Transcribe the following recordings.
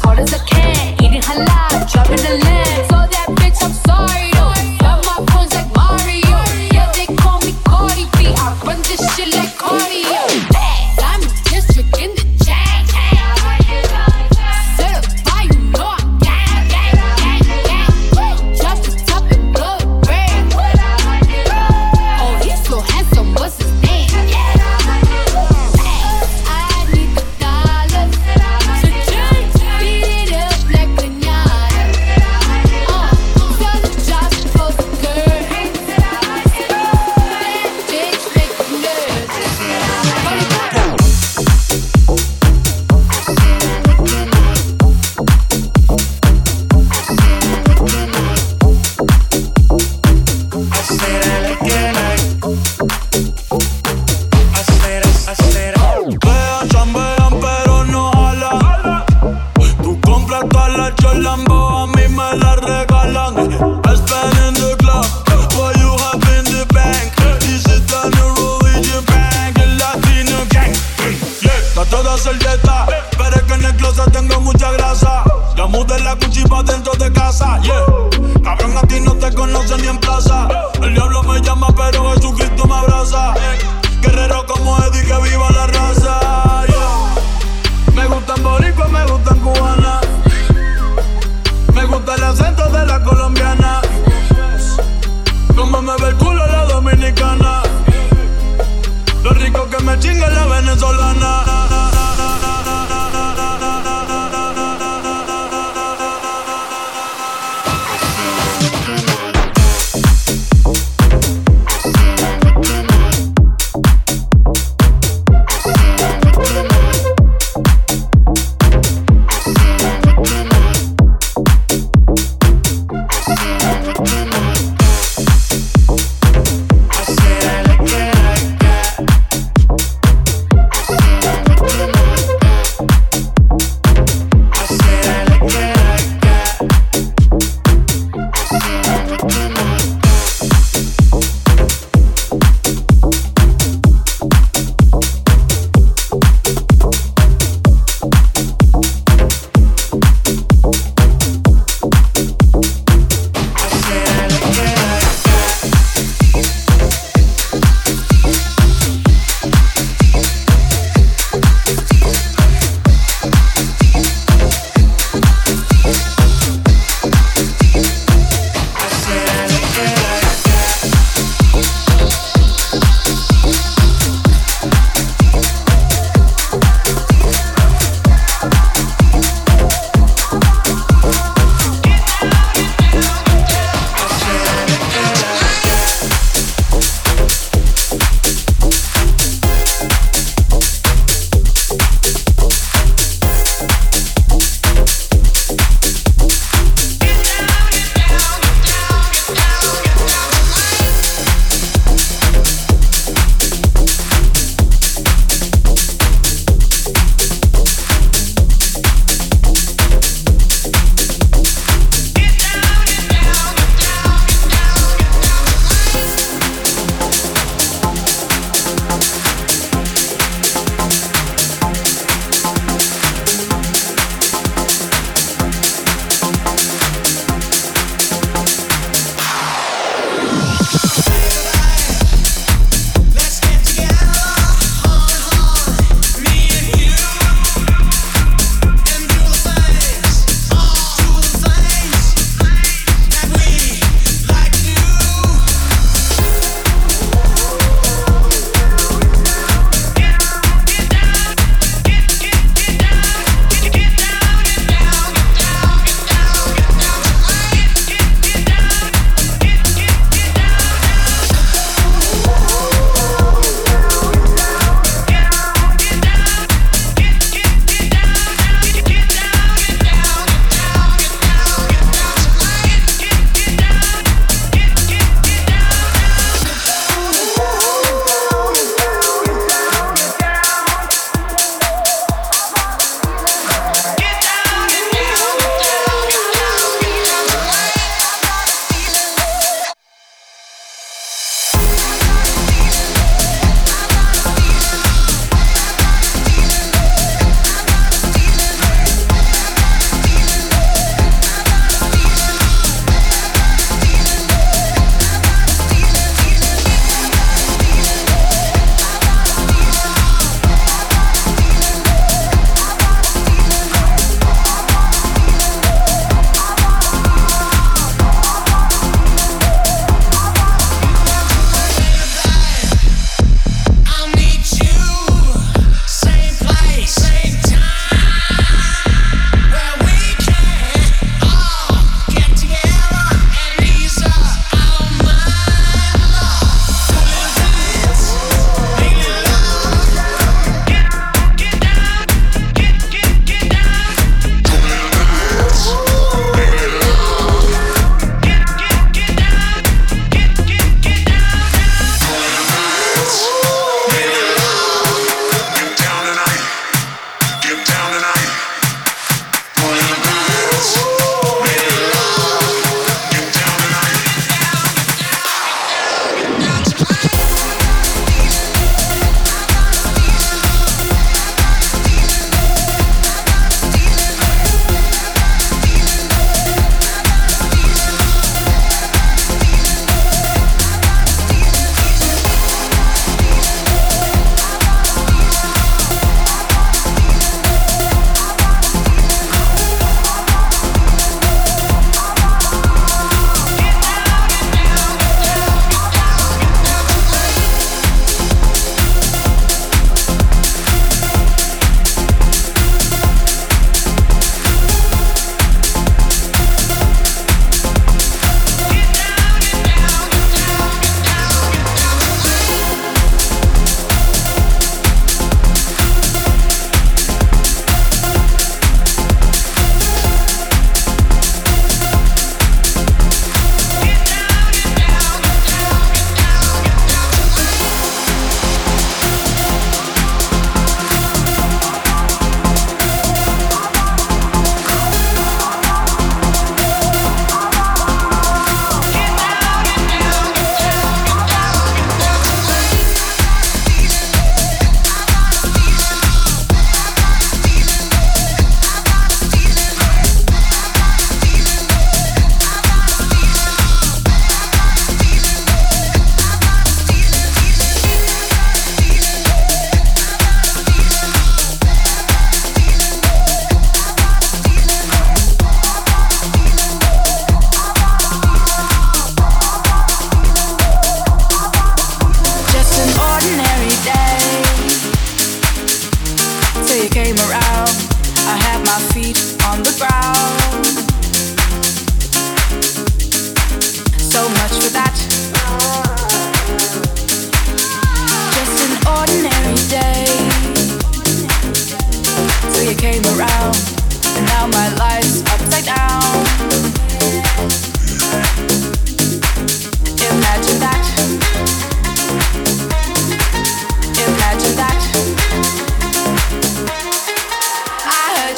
driving the land. So that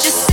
just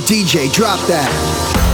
DJ, drop that.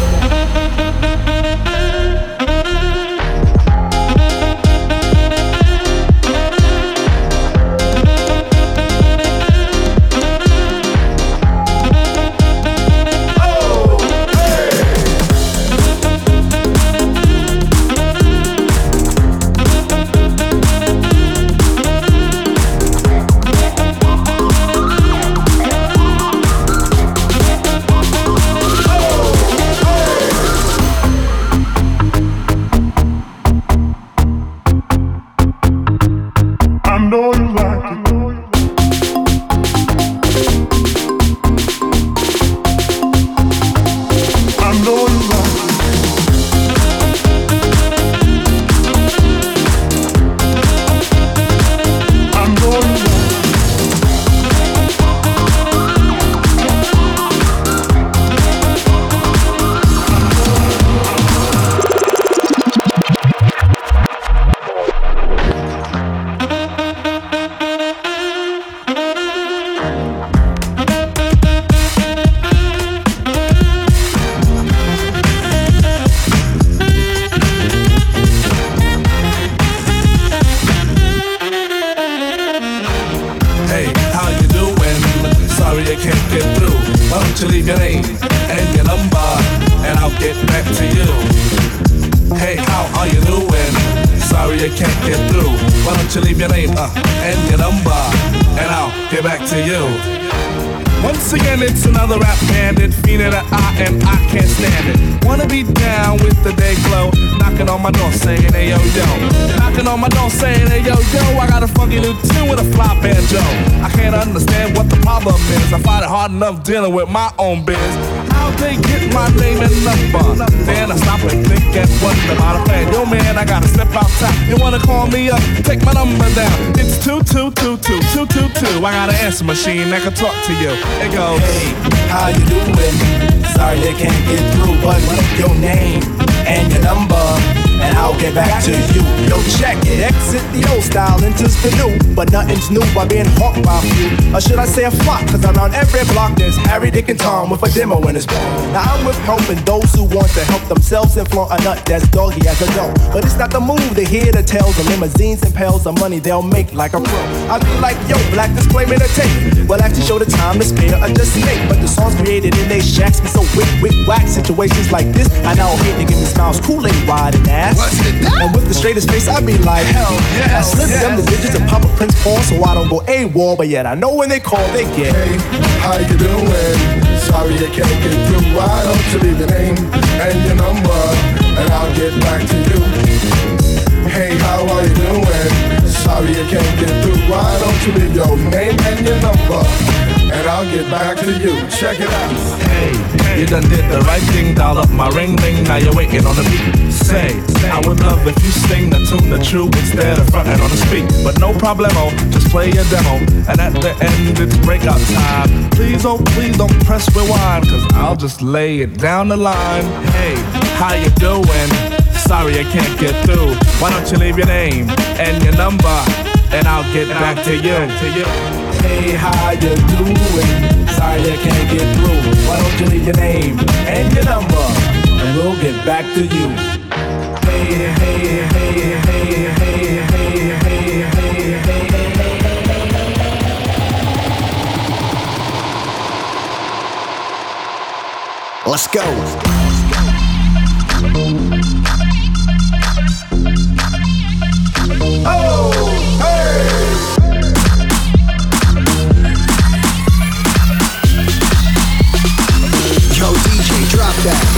I'm dealing with my own biz. How they get my name and number? Then I stop and think and wonder about a plan. Yo, man, I gotta step outside. You wanna call me up? Take my number down. It's 2222222. Two, two, two, I got an answer machine that can talk to you. It goes, Hey, how you doing? Sorry I can't get through, but your name and your number? And I'll get back to you. Yo, check it. Exit the old style, enters the new, but nothing's new by being hawked by few. Or should I say a flock? Cause around every block there's Harry, Dick, and Tom with a demo in his bag. Now I'm with helping those who want to help themselves and flaunt a nut that's doggy as a dog. But it's not the move to hear the tales of limousines and pails of money they'll make like a pro. I be like, yo, black disclaimer to tape. Well, i actually show the time to spare or just make. But the songs created in they shacks be so wick, wick, whack. Situations like this, I now hate to give me smiles, Kool-Aid wide and ass. And with the straightest face, I be like, hell yeah. I slip them the digits and pop a Prince Paul so I don't go AWOL. But yet I know when they call, they get. Hey, how you doing? Sorry I can't get through. Why don't you leave your name and your number, and I'll get back to you. Hey, how are you doing? Sorry I can't get through. Why don't you leave your name and your number, and I'll get back to you. Check it out. Hey, you done did the right thing, dial up my ring ring. Now you're waiting on the beat. Say, I would love if you sing the tune the true instead of fronting on the speak. But no problemo, just play your demo. And at the end, it's breakout time. Please, oh, please don't press rewind, cause I'll just lay it down the line. Hey, how you doing? Sorry I can't get through. Why don't you leave your name and your number, and I'll get back to you. To you. Hey, how you doing? Sorry I can't get through. Why don't you leave your name and your number, and we'll get back to you. Hey, hey, hey, hey, hey, hey, hey, hey, hey, hey. Let's go. down.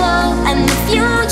and the future.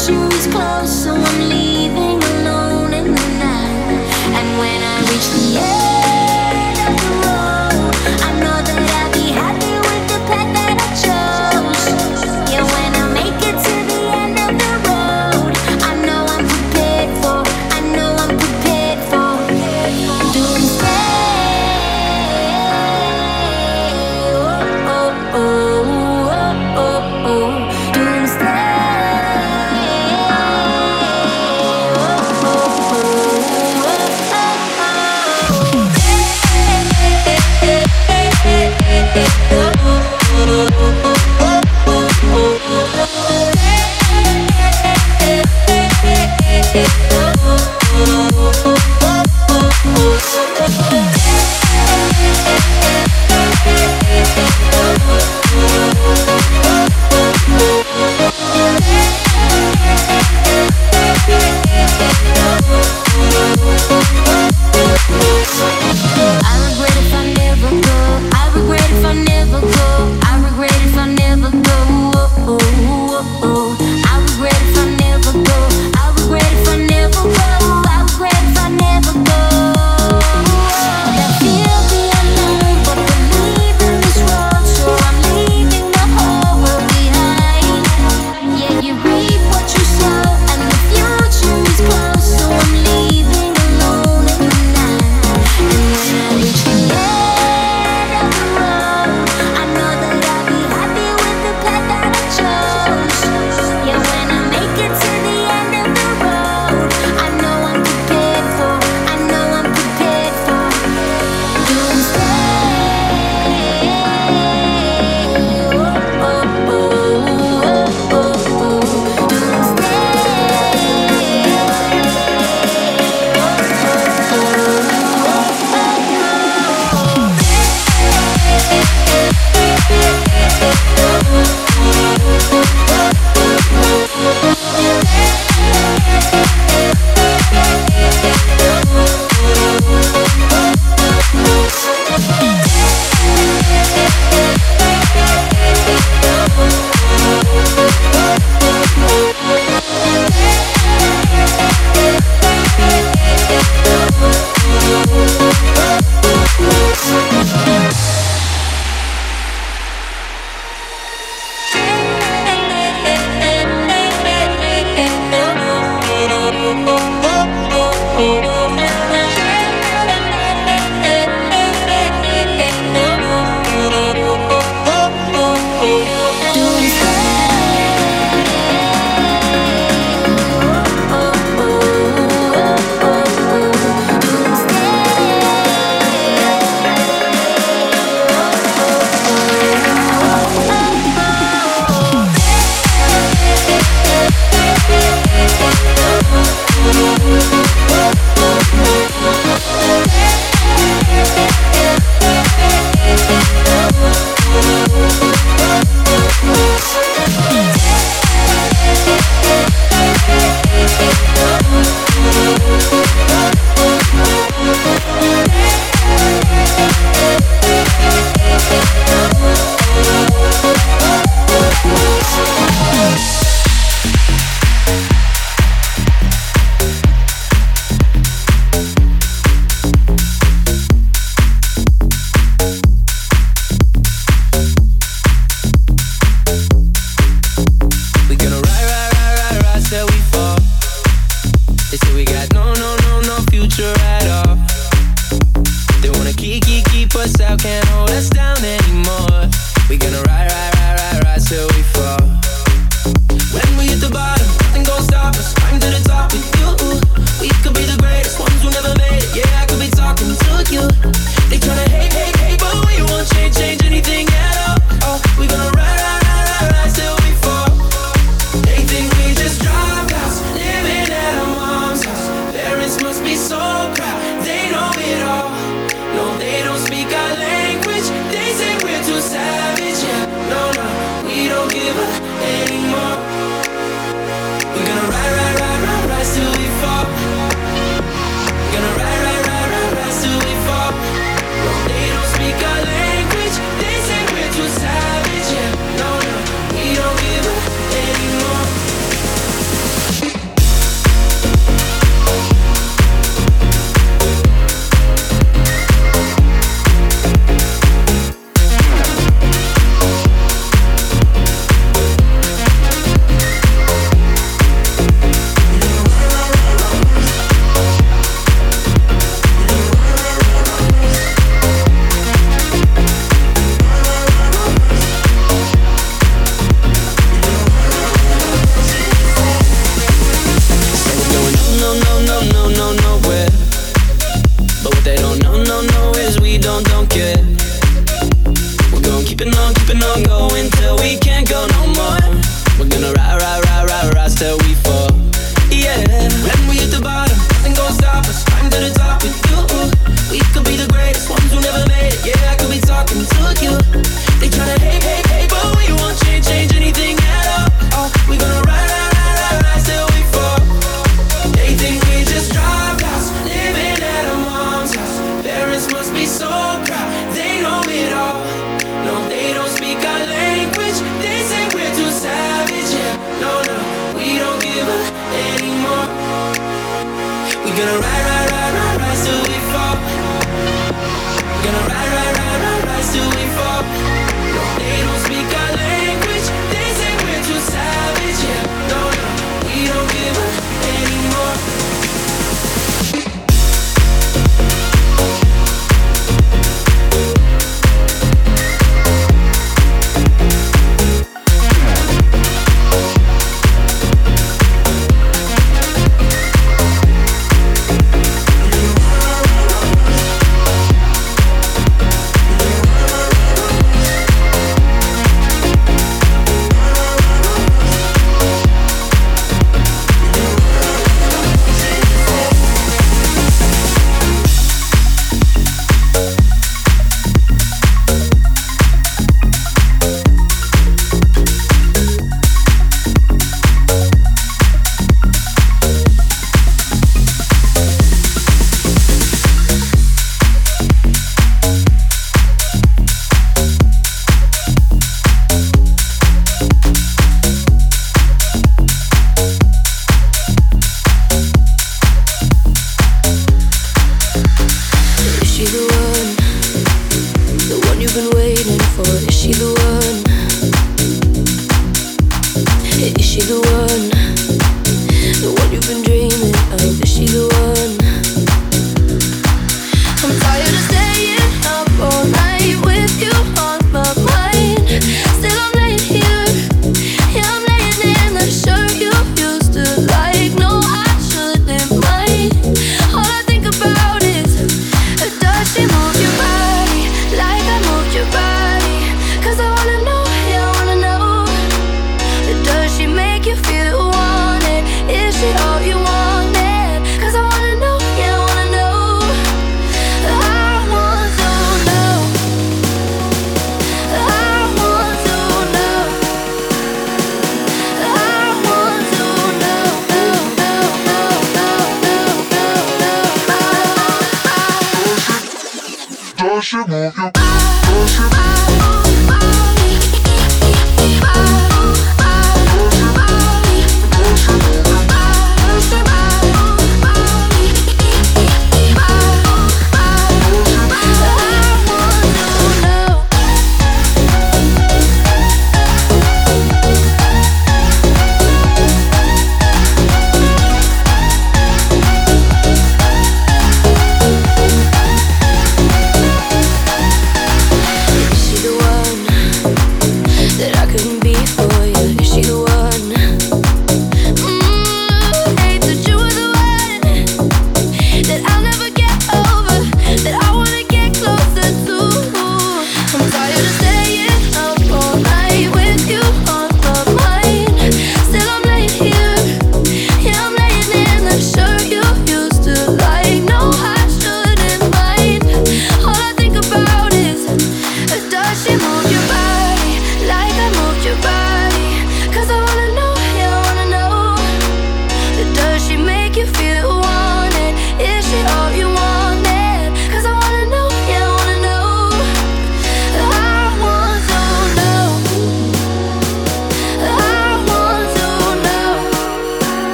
Does she move you? I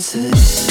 can